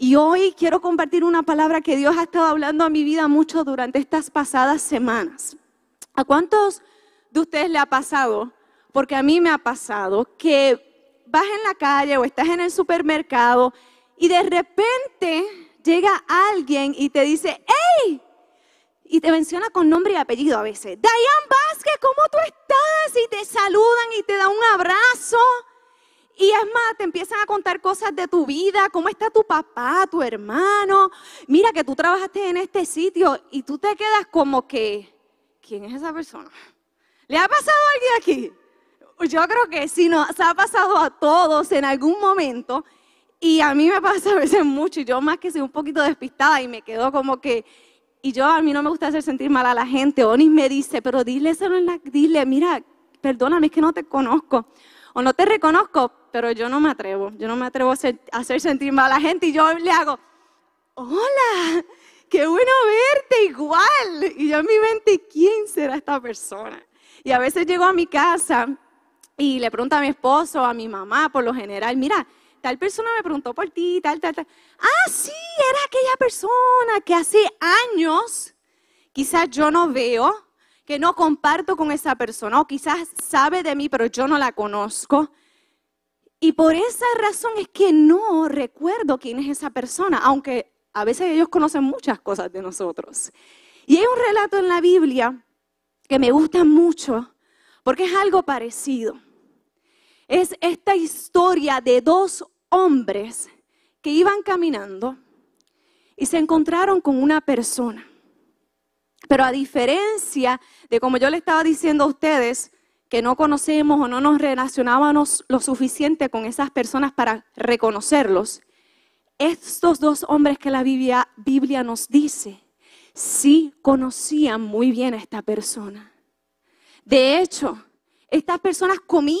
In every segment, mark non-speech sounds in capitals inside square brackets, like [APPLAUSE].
Y hoy quiero compartir una palabra que Dios ha estado hablando a mi vida mucho durante estas pasadas semanas. ¿A cuántos de ustedes le ha pasado? Porque a mí me ha pasado que vas en la calle o estás en el supermercado y de repente llega alguien y te dice, ¡Hey! Y te menciona con nombre y apellido a veces. Diane Vázquez, ¿cómo tú estás? Y te saludan y te dan un abrazo. Y es más, te empiezan a contar cosas de tu vida, cómo está tu papá, tu hermano. Mira que tú trabajaste en este sitio y tú te quedas como que, ¿quién es esa persona? ¿Le ha pasado a alguien aquí? Yo creo que sí, nos ha pasado a todos en algún momento. Y a mí me pasa a veces mucho, y yo más que soy un poquito despistada y me quedo como que, y yo a mí no me gusta hacer sentir mal a la gente. Onis me dice, pero dile dile, mira, perdóname, es que no te conozco no te reconozco, pero yo no me atrevo. Yo no me atrevo a hacer, sentir mal a la gente y yo le hago, hola, qué bueno verte igual. Y yo en mi mente, ¿quién será esta persona? Y a veces llego a mi casa y le pregunto a mi esposo, a mi mamá, por lo general, mira, tal persona me preguntó por ti, tal, tal, tal. Ah, sí, era aquella persona que hace años quizás yo no veo, que no comparto con esa persona o quizás sabe de mí pero yo no la conozco. Y por esa razón es que no recuerdo quién es esa persona, aunque a veces ellos conocen muchas cosas de nosotros. Y hay un relato en la Biblia que me gusta mucho porque es algo parecido. Es esta historia de dos hombres que iban caminando y se encontraron con una persona. Pero a diferencia de como yo le estaba diciendo a ustedes, que no conocemos o no nos relacionábamos lo suficiente con esas personas para reconocerlos, estos dos hombres que la Biblia, nos dice, sí conocían muy bien a esta persona. De hecho, estas personas comían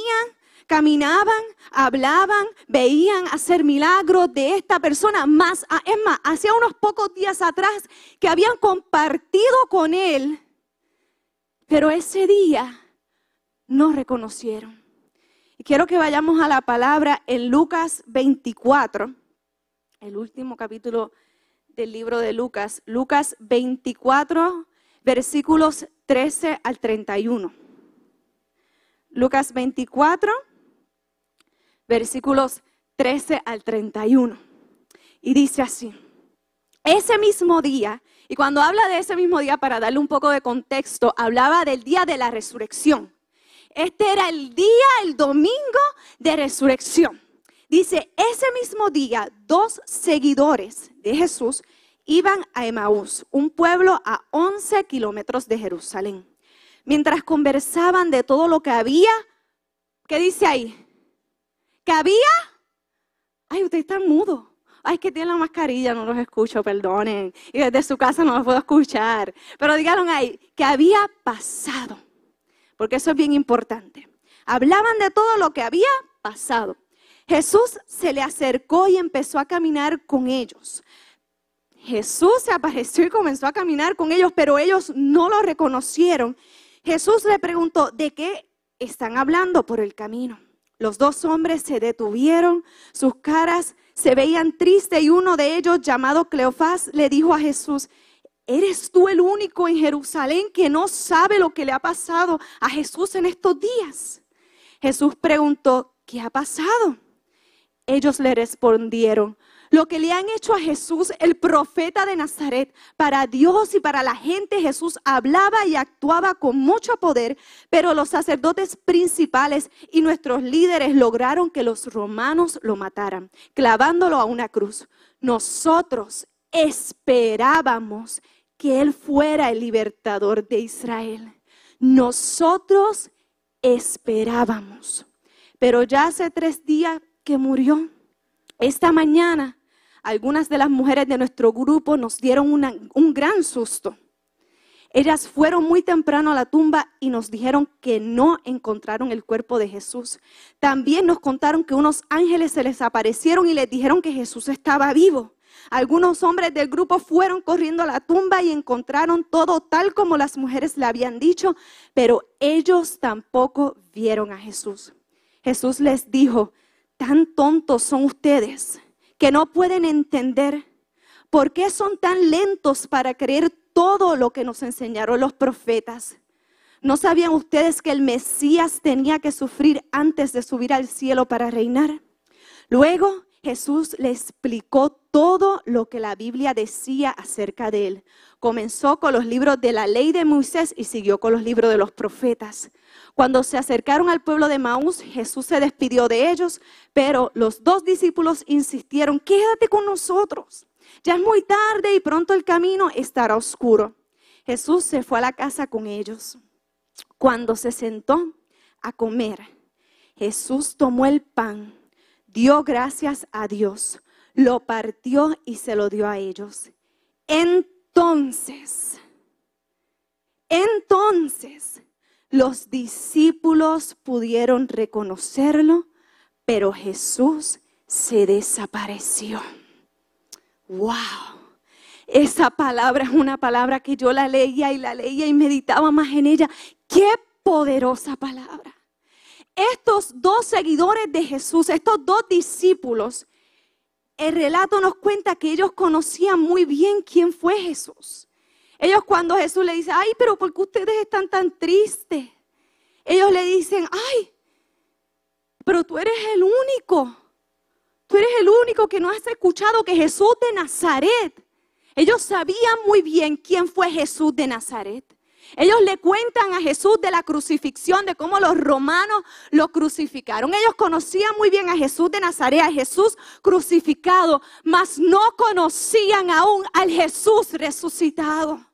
caminaban, hablaban, veían hacer milagros de esta persona. Más, es más, hacía unos pocos días atrás que habían compartido con él, pero ese día no reconocieron. Y quiero que vayamos a la palabra en Lucas 24, el último capítulo del libro de Lucas, Lucas 24, versículos 13 al 31. Lucas 24, versículos 13 al 31. Y dice así, ese mismo día, y cuando habla de ese mismo día, para darle un poco de contexto, hablaba del día de la resurrección. Este era el día, el domingo de resurrección. Dice, ese mismo día, dos seguidores de Jesús iban a Emaús, un pueblo a 11 kilómetros de Jerusalén. Mientras conversaban de todo lo que había, ¿qué dice ahí? ¿Que había? Ay, usted está mudo. Ay, que tiene la mascarilla, no los escucho, perdonen. Y desde su casa no los puedo escuchar. Pero dijeron ahí, que había pasado. Porque eso es bien importante. Hablaban de todo lo que había pasado. Jesús se le acercó y empezó a caminar con ellos. Jesús se apareció y comenzó a caminar con ellos, pero ellos no lo reconocieron. Jesús le preguntó, ¿de qué están hablando por el camino? Los dos hombres se detuvieron, sus caras se veían tristes y uno de ellos, llamado Cleofás, le dijo a Jesús, ¿eres tú el único en Jerusalén que no sabe lo que le ha pasado a Jesús en estos días? Jesús preguntó, ¿qué ha pasado? Ellos le respondieron, lo que le han hecho a Jesús, el profeta de Nazaret, para Dios y para la gente, Jesús hablaba y actuaba con mucho poder, pero los sacerdotes principales y nuestros líderes lograron que los romanos lo mataran, clavándolo a una cruz. Nosotros esperábamos que Él fuera el libertador de Israel. Nosotros esperábamos. Pero ya hace tres días que murió. Esta mañana algunas de las mujeres de nuestro grupo nos dieron un gran susto. Ellas fueron muy temprano a la tumba y nos dijeron que no encontraron el cuerpo de Jesús. También nos contaron que unos ángeles se les aparecieron y les dijeron que Jesús estaba vivo. Algunos hombres del grupo fueron corriendo a la tumba y encontraron todo tal como las mujeres le habían dicho, pero ellos tampoco vieron a Jesús. Jesús les dijo, tan tontos son ustedes que no pueden entender por qué son tan lentos para creer todo lo que nos enseñaron los profetas. ¿No sabían ustedes que el Mesías tenía que sufrir antes de subir al cielo para reinar? Luego Jesús le explicó todo lo que la Biblia decía acerca de él. Comenzó con los libros de la ley de Moisés y siguió con los libros de los profetas. Cuando se acercaron al pueblo de Maús, Jesús se despidió de ellos, pero los dos discípulos insistieron, quédate con nosotros. Ya es muy tarde y pronto el camino estará oscuro. Jesús se fue a la casa con ellos. Cuando se sentó a comer, Jesús tomó el pan, dio gracias a Dios, lo partió y se lo dio a ellos. Entonces, entonces los discípulos pudieron reconocerlo, pero Jesús se desapareció. ¡Wow! Esa palabra es una palabra que yo la leía y la leía y meditaba más en ella. ¡Qué poderosa palabra! Estos dos seguidores de Jesús, estos dos discípulos, el relato nos cuenta que ellos conocían muy bien quién fue Jesús. Ellos cuando Jesús le dice, ay, pero ¿por qué ustedes están tan tristes? Ellos le dicen, ay, pero tú eres el único. Tú eres el único que no has escuchado que Jesús de Nazaret. Ellos sabían muy bien quién fue Jesús de Nazaret. Ellos le cuentan a Jesús de la crucifixión, de cómo los romanos lo crucificaron. Ellos conocían muy bien a Jesús de Nazaret, a Jesús crucificado, mas no conocían aún al Jesús resucitado.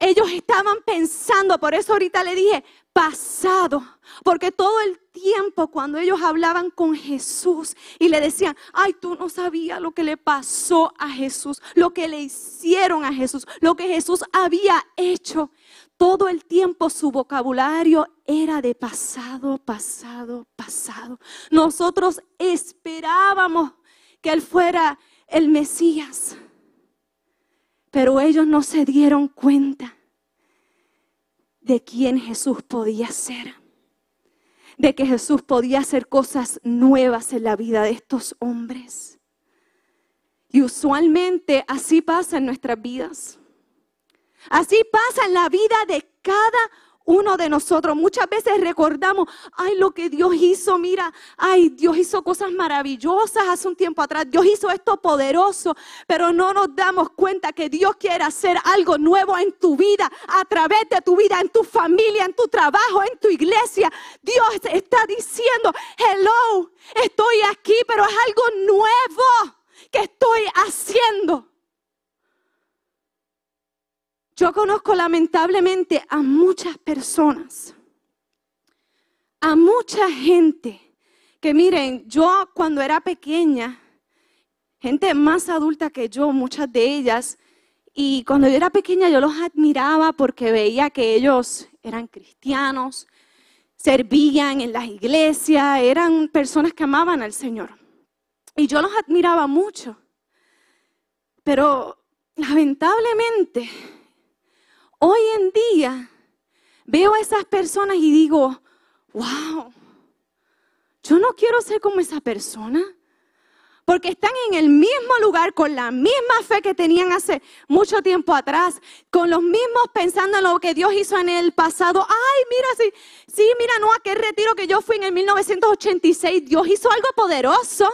Ellos estaban pensando, por eso ahorita le dije, pasado, porque todo el tiempo cuando ellos hablaban con Jesús y le decían, ay, tú no sabías lo que le pasó a Jesús, lo que le hicieron a Jesús, lo que Jesús había hecho. Todo el tiempo su vocabulario era de pasado, pasado, pasado. Nosotros esperábamos que Él fuera el Mesías. Pero ellos no se dieron cuenta de quién Jesús podía ser. De que Jesús podía hacer cosas nuevas en la vida de estos hombres. Y usualmente así pasa en nuestras vidas. Así pasa en la vida de cada uno de nosotros. Muchas veces recordamos, ay, lo que Dios hizo, mira, ay, Dios hizo cosas maravillosas hace un tiempo atrás, Dios hizo esto poderoso, pero no nos damos cuenta que Dios quiere hacer algo nuevo en tu vida, a través de tu vida, en tu familia, en tu trabajo, en tu iglesia. Dios está diciendo, hello, estoy aquí, pero es algo nuevo que estoy haciendo. Yo conozco lamentablemente a muchas personas, a mucha gente que miren, yo cuando era pequeña, gente más adulta que yo, muchas de ellas, y cuando yo era pequeña yo los admiraba porque veía que ellos eran cristianos, servían en las iglesias, eran personas que amaban al Señor. Y yo los admiraba mucho. Pero lamentablemente Hoy en día veo a esas personas y digo, wow, yo no quiero ser como esa persona. Porque están en el mismo lugar, con la misma fe que tenían hace mucho tiempo atrás, con los mismos pensando en lo que Dios hizo en el pasado. Ay, mira, sí, sí, mira, no, aquel retiro que yo fui en el 1986, Dios hizo algo poderoso.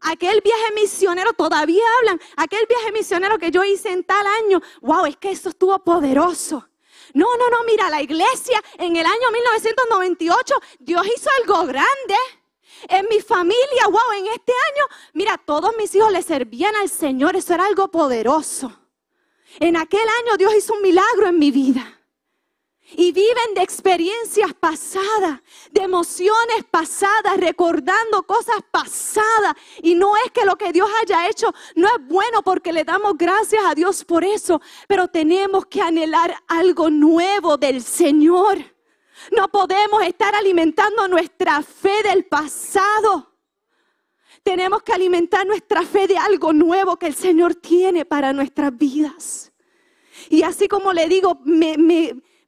Aquel viaje misionero, todavía hablan, aquel viaje misionero que yo hice en tal año, wow, es que eso estuvo poderoso. No, no, no, mira, la iglesia en el año 1998, Dios hizo algo grande. En mi familia, wow, en este año, mira, todos mis hijos le servían al Señor, eso era algo poderoso. En aquel año Dios hizo un milagro en mi vida y viven de experiencias pasadas, de emociones pasadas, recordando cosas pasadas. Y no es que lo que Dios haya hecho no es bueno porque le damos gracias a Dios por eso, pero tenemos que anhelar algo nuevo del Señor. No podemos estar alimentando nuestra fe del pasado. Tenemos que alimentar nuestra fe de algo nuevo que el Señor tiene para nuestras vidas. Y así como le digo, me,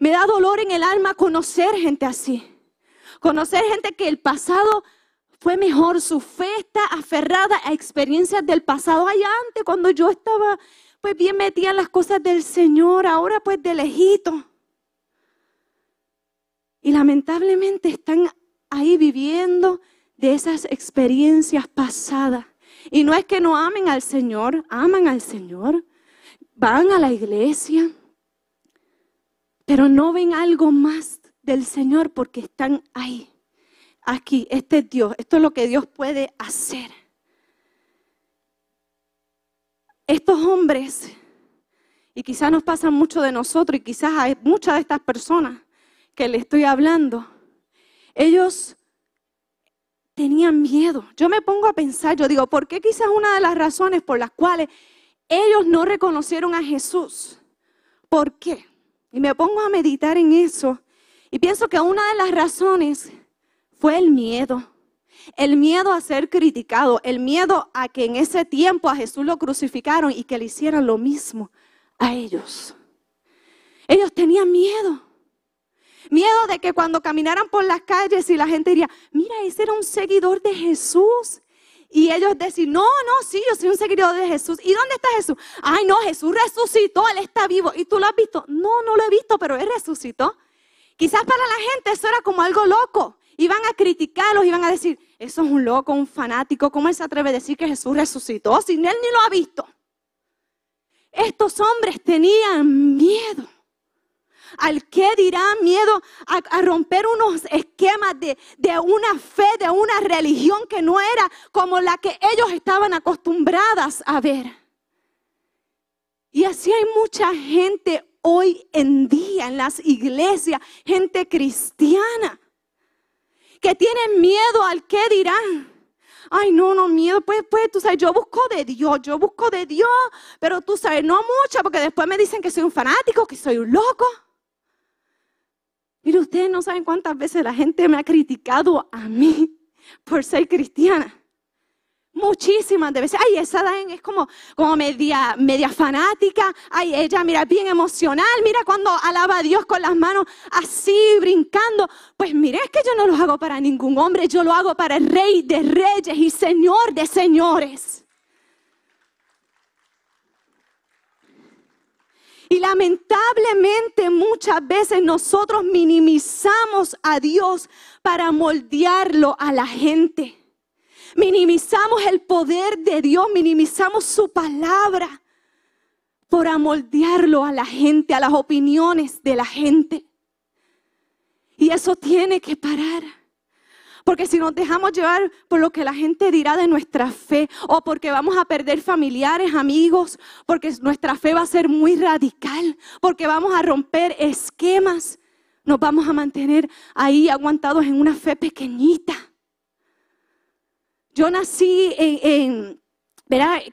me da dolor en el alma conocer gente así. Conocer gente que el pasado fue mejor, su fe está aferrada a experiencias del pasado. Allá antes, cuando yo estaba pues bien metida en las cosas del Señor, ahora pues de lejito. Y lamentablemente están ahí viviendo de esas experiencias pasadas. Y no es que no amen al Señor, aman al Señor, van a la iglesia, pero no ven algo más del Señor porque están ahí aquí, este es Dios, esto es lo que Dios puede hacer. Estos hombres, y quizás nos pasa mucho de nosotros, y quizás hay muchas de estas personas que le estoy hablando, ellos tenían miedo. Yo me pongo a pensar, yo digo, ¿por qué quizás una de las razones por las cuales ellos no reconocieron a Jesús? ¿Por qué? Y me pongo a meditar en eso y pienso que una de las razones fue el miedo. El miedo a ser criticado, el miedo a que en ese tiempo a Jesús lo crucificaron y que le hicieran lo mismo a ellos. Ellos tenían miedo. Miedo de que cuando caminaran por las calles y la gente diría, mira, ese era un seguidor de Jesús. Y ellos decían, no, no, sí, yo soy un seguidor de Jesús. ¿Y dónde está Jesús? Ay, no, Jesús resucitó, Él está vivo. ¿Y tú lo has visto? No, no lo he visto, pero Él resucitó. Quizás para la gente eso era como algo loco. Iban a criticarlos, iban a decir, eso es un loco, un fanático, ¿cómo él se atreve a decir que Jesús resucitó si él ni lo ha visto? Estos hombres tenían miedo. ¿Al qué dirán miedo a, romper unos esquemas de, de una fe, de una religión que no era como la que ellos estaban acostumbradas a ver? Y así hay mucha gente hoy en día en las iglesias, gente cristiana, que tienen miedo al qué dirán. Ay, no, no, miedo, pues, pues, tú sabes, yo busco de Dios, yo busco de Dios, pero tú sabes, no mucho, porque después me dicen que soy un fanático, que soy un loco. Mire, ustedes no saben cuántas veces la gente me ha criticado a mí por ser cristiana. Muchísimas veces. Ay, esa Dan es como, como media, media fanática. Ay, ella, mira, bien emocional. Mira cuando alaba a Dios con las manos así, brincando. Pues mire, es que yo no lo hago para ningún hombre. Yo lo hago para el Rey de Reyes y Señor de Señores. Y lamentablemente muchas veces nosotros minimizamos a Dios para moldearlo a la gente. Minimizamos el poder de Dios, minimizamos su palabra por amoldearlo a la gente, a las opiniones de la gente. Y eso tiene que parar. Porque si nos dejamos llevar por lo que la gente dirá de nuestra fe, o porque vamos a perder familiares, amigos, porque nuestra fe va a ser muy radical, porque vamos a romper esquemas, nos vamos a mantener ahí aguantados en una fe pequeñita. Yo nací en,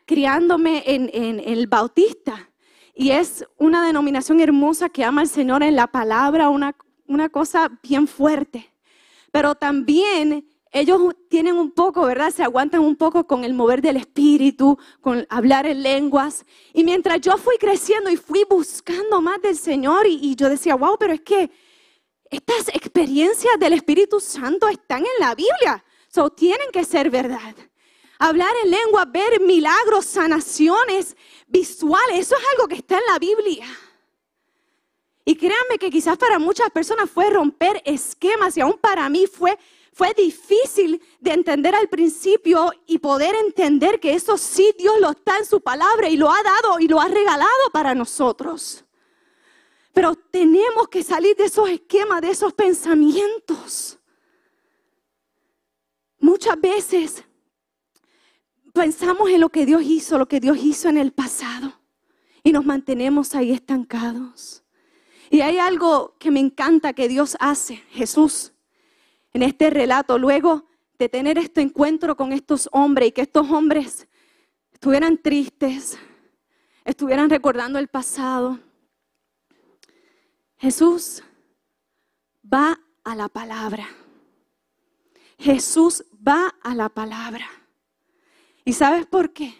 criándome en, el Bautista y es una denominación hermosa que ama al Señor en la palabra, una, una cosa bien fuerte. Pero también ellos tienen un poco, ¿verdad? Se aguantan un poco con el mover del espíritu, con hablar en lenguas. Y mientras yo fui creciendo y fui buscando más del Señor y, y yo decía, wow, pero es que estas experiencias del Espíritu Santo están en la Biblia. So, tienen que ser verdad. Hablar en lengua, ver milagros, sanaciones visuales, eso es algo que está en la Biblia. Y créanme que quizás para muchas personas fue romper esquemas y aún para mí fue, fue difícil de entender al principio y poder entender que eso sí Dios lo está en su palabra y lo ha dado y lo ha regalado para nosotros. Pero tenemos que salir de esos esquemas, de esos pensamientos. Muchas veces pensamos en lo que Dios hizo, lo que Dios hizo en el pasado y nos mantenemos ahí estancados. Y hay algo que me encanta que Dios hace, Jesús, en este relato, luego de tener este encuentro con estos hombres y que estos hombres estuvieran tristes, estuvieran recordando el pasado. Jesús va a la palabra. Jesús va a la palabra. ¿Y sabes por qué?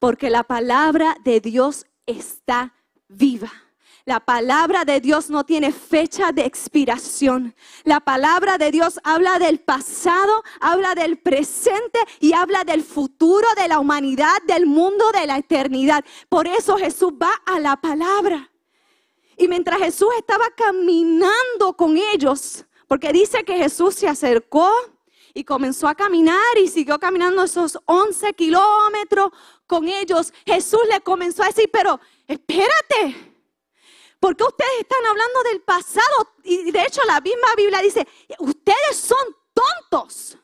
Porque la palabra de Dios está viva. La palabra de Dios no tiene fecha de expiración. La palabra de Dios habla del pasado, habla del presente y habla del futuro de la humanidad, del mundo, de la eternidad. Por eso Jesús va a la palabra. Y mientras Jesús estaba caminando con ellos, porque dice que Jesús se acercó y comenzó a caminar y siguió caminando esos 11 kilómetros con ellos, Jesús le comenzó a decir, pero espérate, porque ustedes están hablando del pasado y de hecho la misma Biblia dice, ustedes son tontos.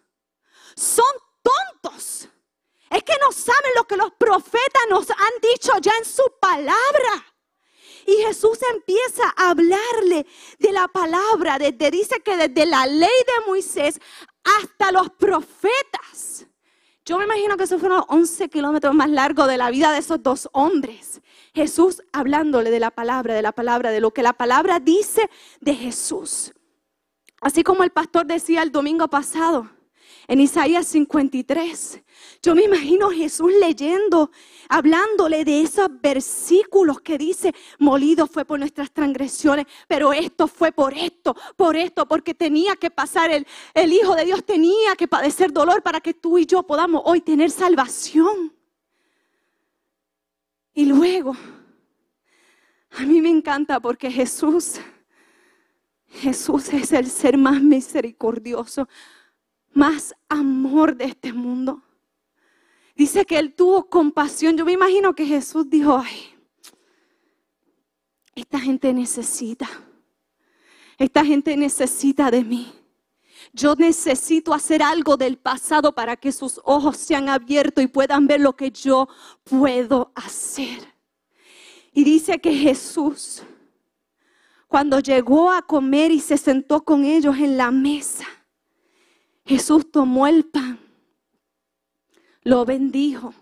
Son tontos. Es que no saben lo que los profetas nos han dicho ya en su palabra. Y Jesús empieza a hablarle de la palabra, desde, dice que desde la ley de Moisés hasta los profetas. Yo me imagino que esos fueron 11 kilómetros más largos de la vida de esos dos hombres. Jesús hablándole de la palabra, de la palabra, de lo que la palabra dice de Jesús. Así como el pastor decía el domingo pasado en Isaías 53. Yo me imagino Jesús leyendo, hablándole de esos versículos que dice, molido fue por nuestras transgresiones, pero esto fue por esto, por esto, porque tenía que pasar, el, el Hijo de Dios tenía que padecer dolor para que tú y yo podamos hoy tener salvación. Y luego, a mí me encanta porque Jesús, Jesús es el ser más misericordioso, más amor de este mundo. Dice que Él tuvo compasión. Yo me imagino que Jesús dijo, ay, esta gente necesita, esta gente necesita de mí. Yo necesito hacer algo del pasado para que sus ojos sean abiertos y puedan ver lo que yo puedo hacer. Y dice que Jesús, cuando llegó a comer y se sentó con ellos en la mesa, Jesús tomó el pan, lo bendijo,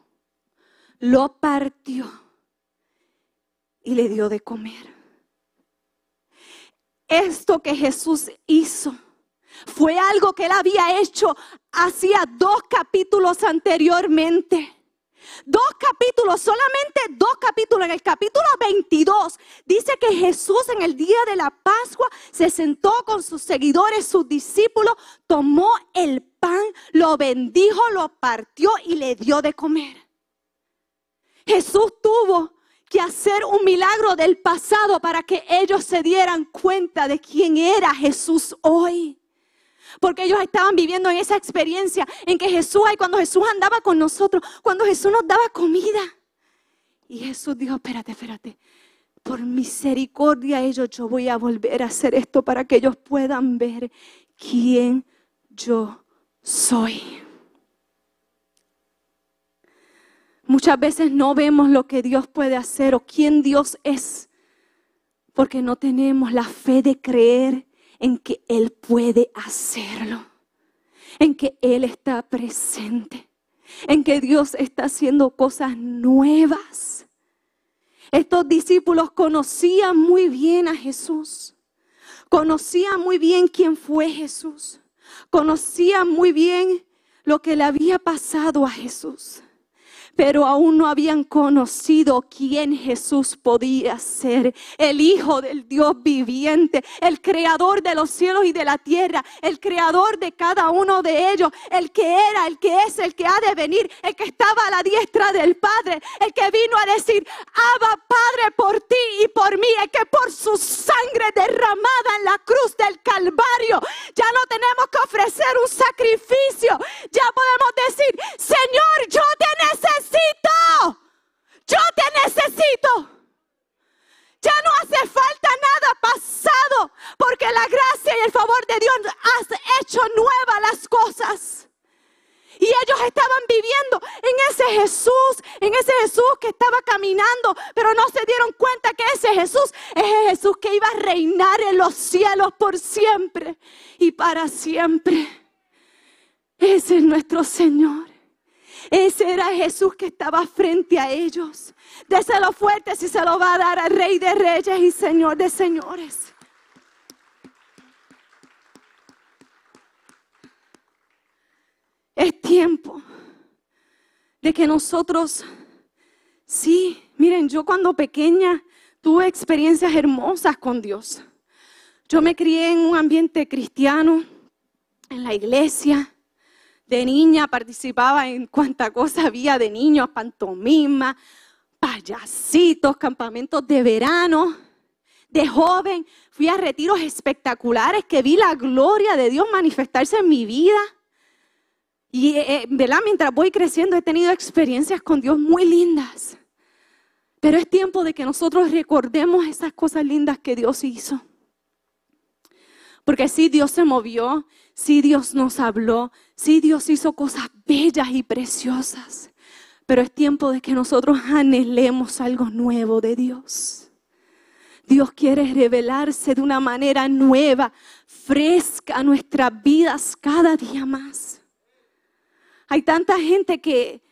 lo partió y le dio de comer. Esto que Jesús hizo fue algo que él había hecho hacía dos capítulos anteriormente. Dos capítulos, solamente dos capítulos. En el capítulo 22 dice que Jesús en el día de la Pascua se sentó con sus seguidores, sus discípulos, tomó el pan, lo bendijo, lo partió y le dio de comer. Jesús tuvo que hacer un milagro del pasado para que ellos se dieran cuenta de quién era Jesús hoy. Porque ellos estaban viviendo en esa experiencia en que Jesús, y cuando Jesús andaba con nosotros, cuando Jesús nos daba comida. Y Jesús dijo, espérate, espérate, por misericordia ellos yo voy a volver a hacer esto para que ellos puedan ver quién yo soy. Muchas veces no vemos lo que Dios puede hacer o quién Dios es, porque no tenemos la fe de creer en que Él puede hacerlo, en que Él está presente, en que Dios está haciendo cosas nuevas. Estos discípulos conocían muy bien a Jesús, conocían muy bien quién fue Jesús, conocían muy bien lo que le había pasado a Jesús pero aún no habían conocido quién Jesús podía ser, el Hijo del Dios viviente, el creador de los cielos y de la tierra, el creador de cada uno de ellos, el que era, el que es, el que ha de venir, el que estaba a la diestra del Padre, el que vino a decir, Abba Padre por ti y por mí, el que por su sangre derramada en la cruz del Calvario, ya no tenemos que ofrecer un sacrificio, ya podemos decir, Señor, yo te necesito necesito. Yo te necesito. Ya no hace falta nada pasado, porque la gracia y el favor de Dios has hecho nuevas las cosas. Y ellos estaban viviendo en ese Jesús, en ese Jesús que estaba caminando, pero no se dieron cuenta que ese Jesús es el Jesús que iba a reinar en los cielos por siempre y para siempre. Ese es nuestro Señor. Ese era Jesús que estaba frente a ellos. Déselo fuerte si se lo va a dar al Rey de Reyes y Señor de Señores. Es tiempo de que nosotros, sí, miren, yo cuando pequeña tuve experiencias hermosas con Dios. Yo me crié en un ambiente cristiano, en la iglesia. De niña participaba en cuanta cosa había de niños, pantomima, payasitos, campamentos de verano. De joven fui a retiros espectaculares que vi la gloria de Dios manifestarse en mi vida. Y eh, eh, mientras voy creciendo he tenido experiencias con Dios muy lindas. Pero es tiempo de que nosotros recordemos esas cosas lindas que Dios hizo. Porque si Dios se movió, si Dios nos habló, si Dios hizo cosas bellas y preciosas. Pero es tiempo de que nosotros anhelemos algo nuevo de Dios. Dios quiere revelarse de una manera nueva, fresca a nuestras vidas cada día más. Hay tanta gente que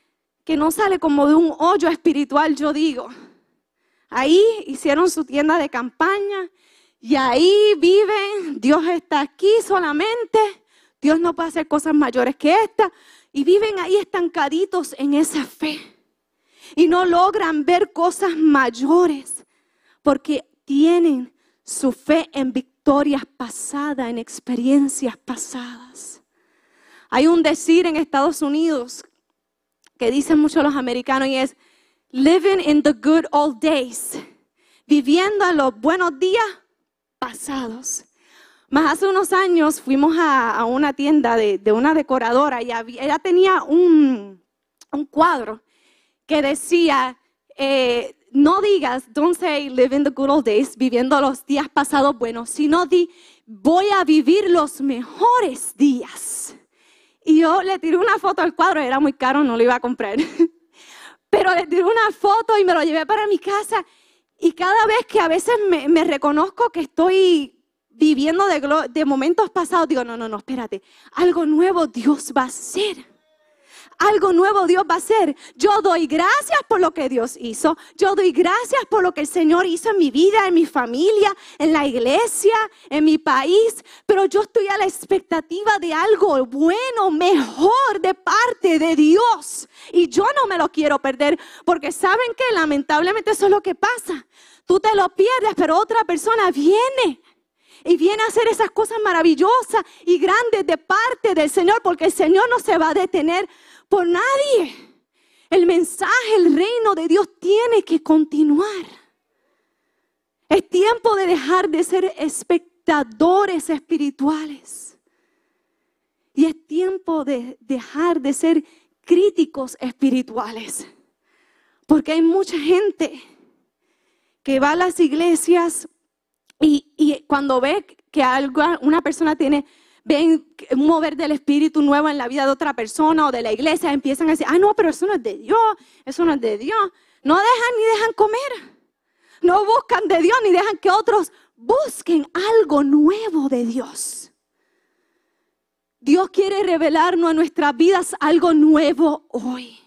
que no sale como de un hoyo espiritual, yo digo. Ahí hicieron su tienda de campaña y ahí viven, Dios está aquí solamente, Dios no puede hacer cosas mayores que esta, y viven ahí estancaditos en esa fe. Y no logran ver cosas mayores porque tienen su fe en victorias pasadas, en experiencias pasadas. Hay un decir en Estados Unidos que dicen muchos los americanos y es living in the good old days, viviendo en los buenos días pasados. Más hace unos años fuimos a, una tienda de, una decoradora y ella tenía un, cuadro que decía, eh, no digas, don't say live in the good old days, viviendo los días pasados buenos, sino di, voy a vivir los mejores días. Y yo le tiré una foto al cuadro, era muy caro, no lo iba a comprar. [LAUGHS] Pero le tiré una foto y me lo llevé para mi casa. Y cada vez que a veces me, reconozco que estoy viviendo de, de momentos pasados, digo, no, no, no, espérate, algo nuevo Dios va a hacer algo nuevo Dios va a hacer. Yo doy gracias por lo que Dios hizo. Yo doy gracias por lo que el Señor hizo en mi vida, en mi familia, en la iglesia, en mi país. Pero yo estoy a la expectativa de algo bueno, mejor de parte de Dios. Y yo no me lo quiero perder porque saben que lamentablemente eso es lo que pasa. Tú te lo pierdes, pero otra persona viene y viene a hacer esas cosas maravillosas y grandes de parte del Señor, porque el Señor no se va a detener por nadie. El mensaje, el reino de Dios tiene que continuar. Es tiempo de dejar de ser espectadores espirituales. Y es tiempo de dejar de ser críticos espirituales. Porque hay mucha gente que va a las iglesias y, y cuando ve que algo, una persona tiene ven un mover del Espíritu nuevo en la vida de otra persona o de la iglesia, empiezan a decir, ah, no, pero eso no es de Dios, eso no es de Dios. No dejan ni dejan comer. No buscan de Dios ni dejan que otros busquen algo nuevo de Dios. Dios quiere revelarnos a nuestras vidas algo nuevo hoy.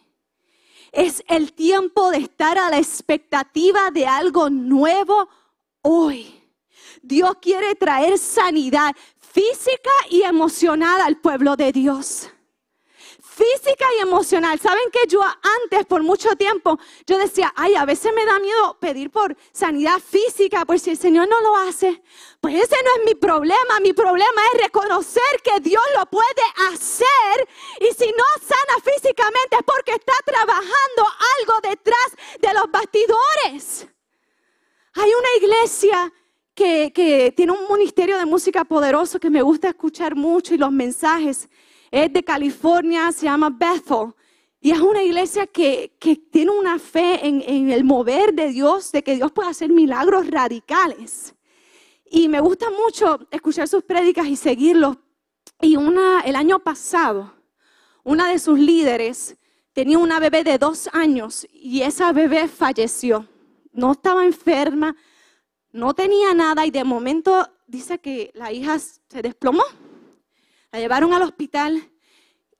Es el tiempo de estar a la expectativa de algo nuevo hoy. Dios quiere traer sanidad física y emocional al pueblo de Dios. Física y emocional. ¿Saben que yo antes, por mucho tiempo, yo decía, ay, a veces me da miedo pedir por sanidad física, pues si el Señor no lo hace, pues ese no es mi problema. Mi problema es reconocer que Dios lo puede hacer. Y si no sana físicamente es porque está trabajando algo detrás de los bastidores. Hay una iglesia que, tiene un ministerio de música poderoso que me gusta escuchar mucho y los mensajes. Es de California, se llama Bethel. Y es una iglesia que, tiene una fe en, el mover de Dios, de que Dios puede hacer milagros radicales. Y me gusta mucho escuchar sus prédicas y seguirlos. Y una, el año pasado, una de sus líderes tenía una bebé de dos años y esa bebé falleció. No estaba enferma, no tenía nada y de momento dice que la hija se desplomó. La llevaron al hospital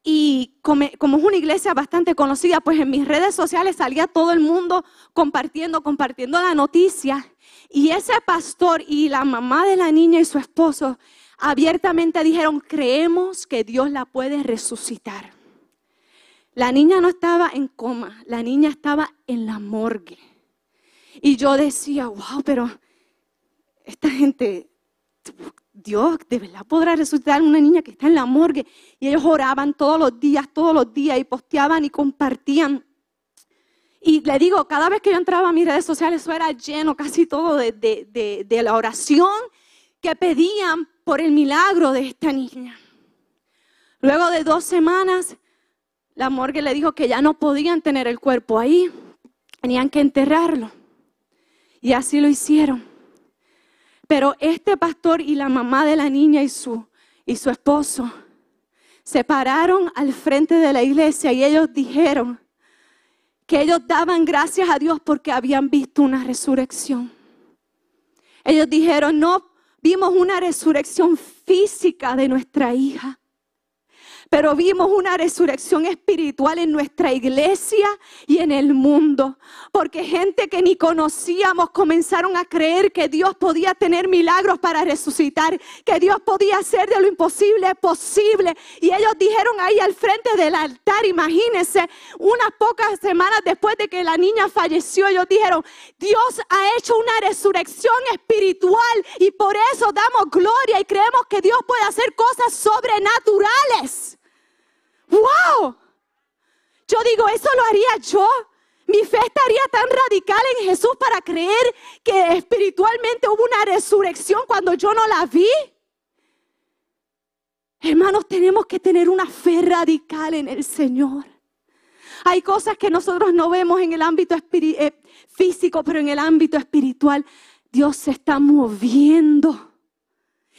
y como, es una iglesia bastante conocida, pues en mis redes sociales salía todo el mundo compartiendo, compartiendo la noticia. Y ese pastor y la mamá de la niña y su esposo abiertamente dijeron, creemos que Dios la puede resucitar. La niña no estaba en coma, la niña estaba en la morgue. Y yo decía, wow, pero esta gente, Dios de verdad podrá resucitar una niña que está en la morgue. Y ellos oraban todos los días, todos los días y posteaban y compartían. Y le digo, cada vez que yo entraba a mis redes sociales, eso era lleno casi todo de, de la oración que pedían por el milagro de esta niña. Luego de dos semanas, la morgue le dijo que ya no podían tener el cuerpo ahí, tenían que enterrarlo. Y así lo hicieron. Pero este pastor y la mamá de la niña y su, y su esposo se pararon al frente de la iglesia y ellos dijeron que ellos daban gracias a Dios porque habían visto una resurrección. Ellos dijeron, no vimos una resurrección física de nuestra hija, pero vimos una resurrección espiritual en nuestra iglesia y en el mundo. Porque gente que ni conocíamos comenzaron a creer que Dios podía tener milagros para resucitar, que Dios podía hacer de lo imposible posible. Y ellos dijeron ahí al frente del altar, imagínense, unas pocas semanas después de que la niña falleció, ellos dijeron, Dios ha hecho una resurrección espiritual y por eso damos gloria y creemos que Dios puede hacer cosas sobrenaturales. ¡Wow! Yo digo, eso lo haría yo. Mi fe estaría tan radical en Jesús para creer que espiritualmente hubo una resurrección cuando yo no la vi. Hermanos, tenemos que tener una fe radical en el Señor. Hay cosas que nosotros no vemos en el ámbito eh, físico, pero en el ámbito espiritual Dios se está moviendo.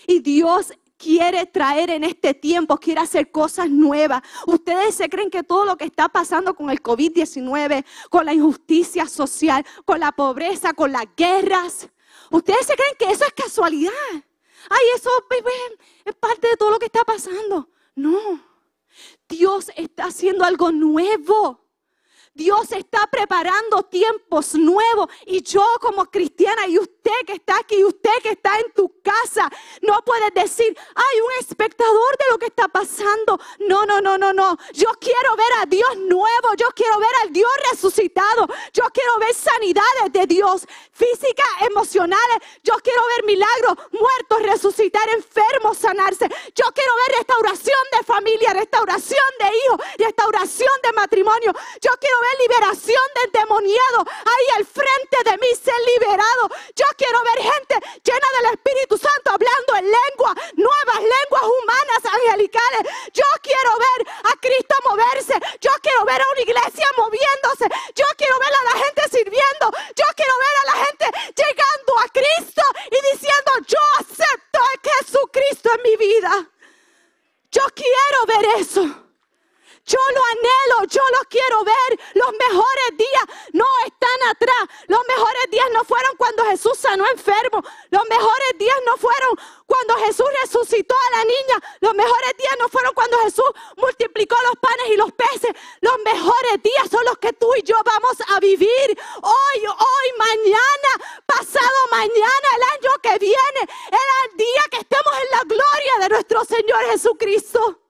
Y Dios quiere traer en este tiempo, quiere hacer cosas nuevas. Ustedes se creen que todo lo que está pasando con el COVID-19, con la injusticia social, con la pobreza, con las guerras, ustedes se creen que eso es casualidad. Ay, eso es parte de todo lo que está pasando. No, Dios está haciendo algo nuevo. Dios está preparando tiempos nuevos y yo como cristiana y usted que está aquí y usted que está en tu casa, no puedes decir, hay un espectador de lo que está pasando. No, no, no, no, no. Yo quiero ver a Dios nuevo, yo quiero ver al Dios resucitado, yo quiero ver sanidades de Dios, físicas, emocionales. Yo quiero ver milagros, muertos resucitar, enfermos sanarse. Yo quiero ver restauración de familia, restauración de hijos, restauración de matrimonio. Yo quiero liberación del demoniado ahí al frente de mí, ser liberado. Yo quiero ver gente llena del Espíritu Santo hablando en lengua, nuevas lenguas humanas angelicales. Yo quiero ver a Cristo moverse. Yo quiero ver a una iglesia moviéndose. Yo quiero ver a la gente sirviendo. Yo quiero ver a la gente llegando a Cristo y diciendo, yo acepto a Jesucristo en mi vida. Yo quiero ver eso. Yo lo anhelo, yo lo quiero ver. Los mejores días no están atrás. Los mejores días no fueron cuando Jesús sanó enfermo. Los mejores días no fueron cuando Jesús resucitó a la niña. Los mejores días no fueron cuando Jesús multiplicó los panes y los peces. Los mejores días son los que tú y yo vamos a vivir. Hoy, hoy, mañana, pasado mañana, el año que viene. El día que estemos en la gloria de nuestro Señor Jesucristo.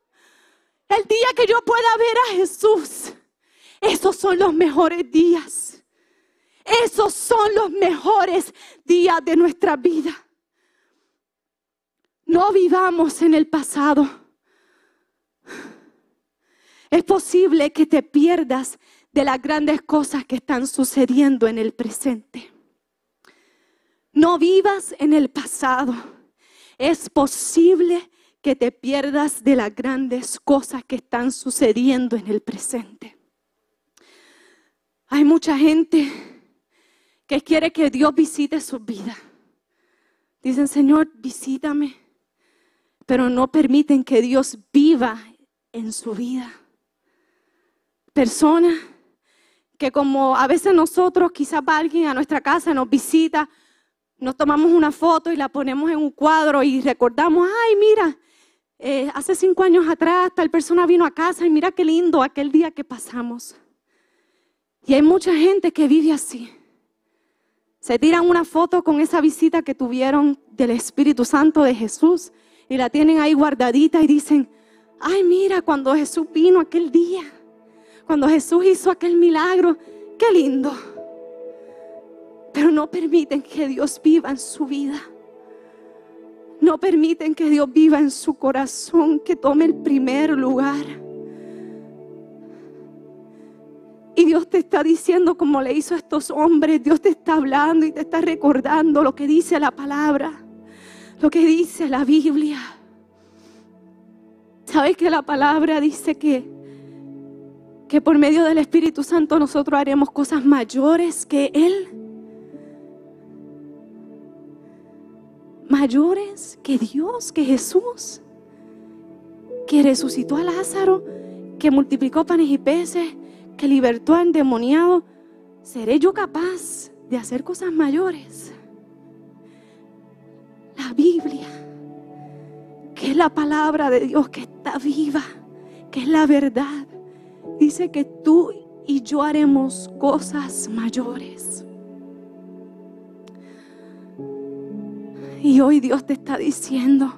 El día que yo pueda ver a Jesús. Esos son los mejores días. Esos son los mejores días de nuestra vida. No vivamos en el pasado. Es posible que te pierdas de las grandes cosas que están sucediendo en el presente. No vivas en el pasado. Es posible que te pierdas de las grandes cosas que están sucediendo en el presente. Hay mucha gente que quiere que Dios visite su vida. Dicen, Señor, visítame, pero no permiten que Dios viva en su vida. Personas que como a veces nosotros, quizás alguien a nuestra casa, nos visita, nos tomamos una foto y la ponemos en un cuadro y recordamos, ay, mira, eh, hace cinco años atrás tal persona vino a casa y mira qué lindo aquel día que pasamos. Y hay mucha gente que vive así. Se tiran una foto con esa visita que tuvieron del Espíritu Santo de Jesús y la tienen ahí guardadita y dicen, ay mira, cuando Jesús vino aquel día, cuando Jesús hizo aquel milagro, qué lindo. no permiten que Dios viva en su vida. No permiten que Dios viva en su corazón, que tome el primer lugar. Y Dios te está diciendo como le hizo a estos hombres, Dios te está hablando y te está recordando lo que dice la palabra, lo que dice la Biblia. ¿Sabes que la palabra dice que, que por medio del Espíritu Santo nosotros haremos cosas mayores que Él? Mayores que Dios, que Jesús, que resucitó a Lázaro, que multiplicó panes y peces, que libertó al endemoniado, ¿seré yo capaz de hacer cosas mayores? La Biblia, que es la palabra de Dios que está viva, que es la verdad, dice que tú y yo haremos cosas mayores. Y hoy Dios te está diciendo,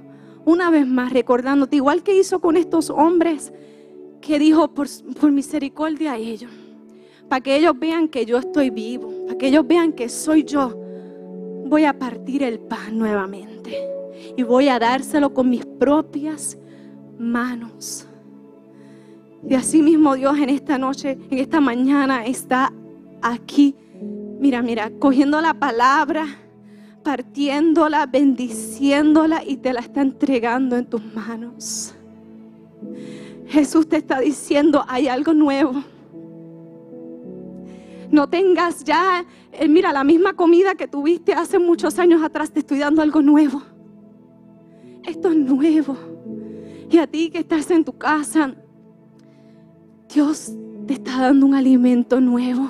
una vez más, recordándote, igual que hizo con estos hombres, que dijo por, misericordia a ellos, para que ellos vean que yo estoy vivo, para que ellos vean que soy yo, voy a partir el pan nuevamente y voy a dárselo con mis propias manos. Y así mismo Dios en esta noche, en esta mañana está aquí. Mira, mira, cogiendo la palabra, partiéndola, bendiciéndola y te la está entregando en tus manos. Jesús te está diciendo, hay algo nuevo. No tengas ya, eh, mira, la misma comida que tuviste hace muchos años atrás, te estoy dando algo nuevo. Esto es nuevo. Y a ti que estás en tu casa, Dios te está dando un alimento nuevo.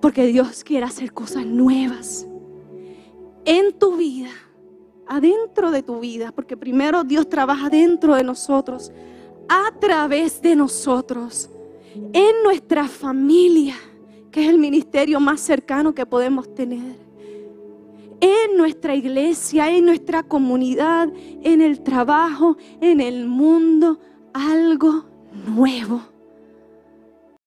Porque Dios quiere hacer cosas nuevas en tu vida, adentro de tu vida. Porque primero Dios trabaja dentro de nosotros a través de nosotros, en nuestra familia, que es el ministerio más cercano que podemos tener, en nuestra iglesia, en nuestra comunidad, en el trabajo, en el mundo, algo nuevo.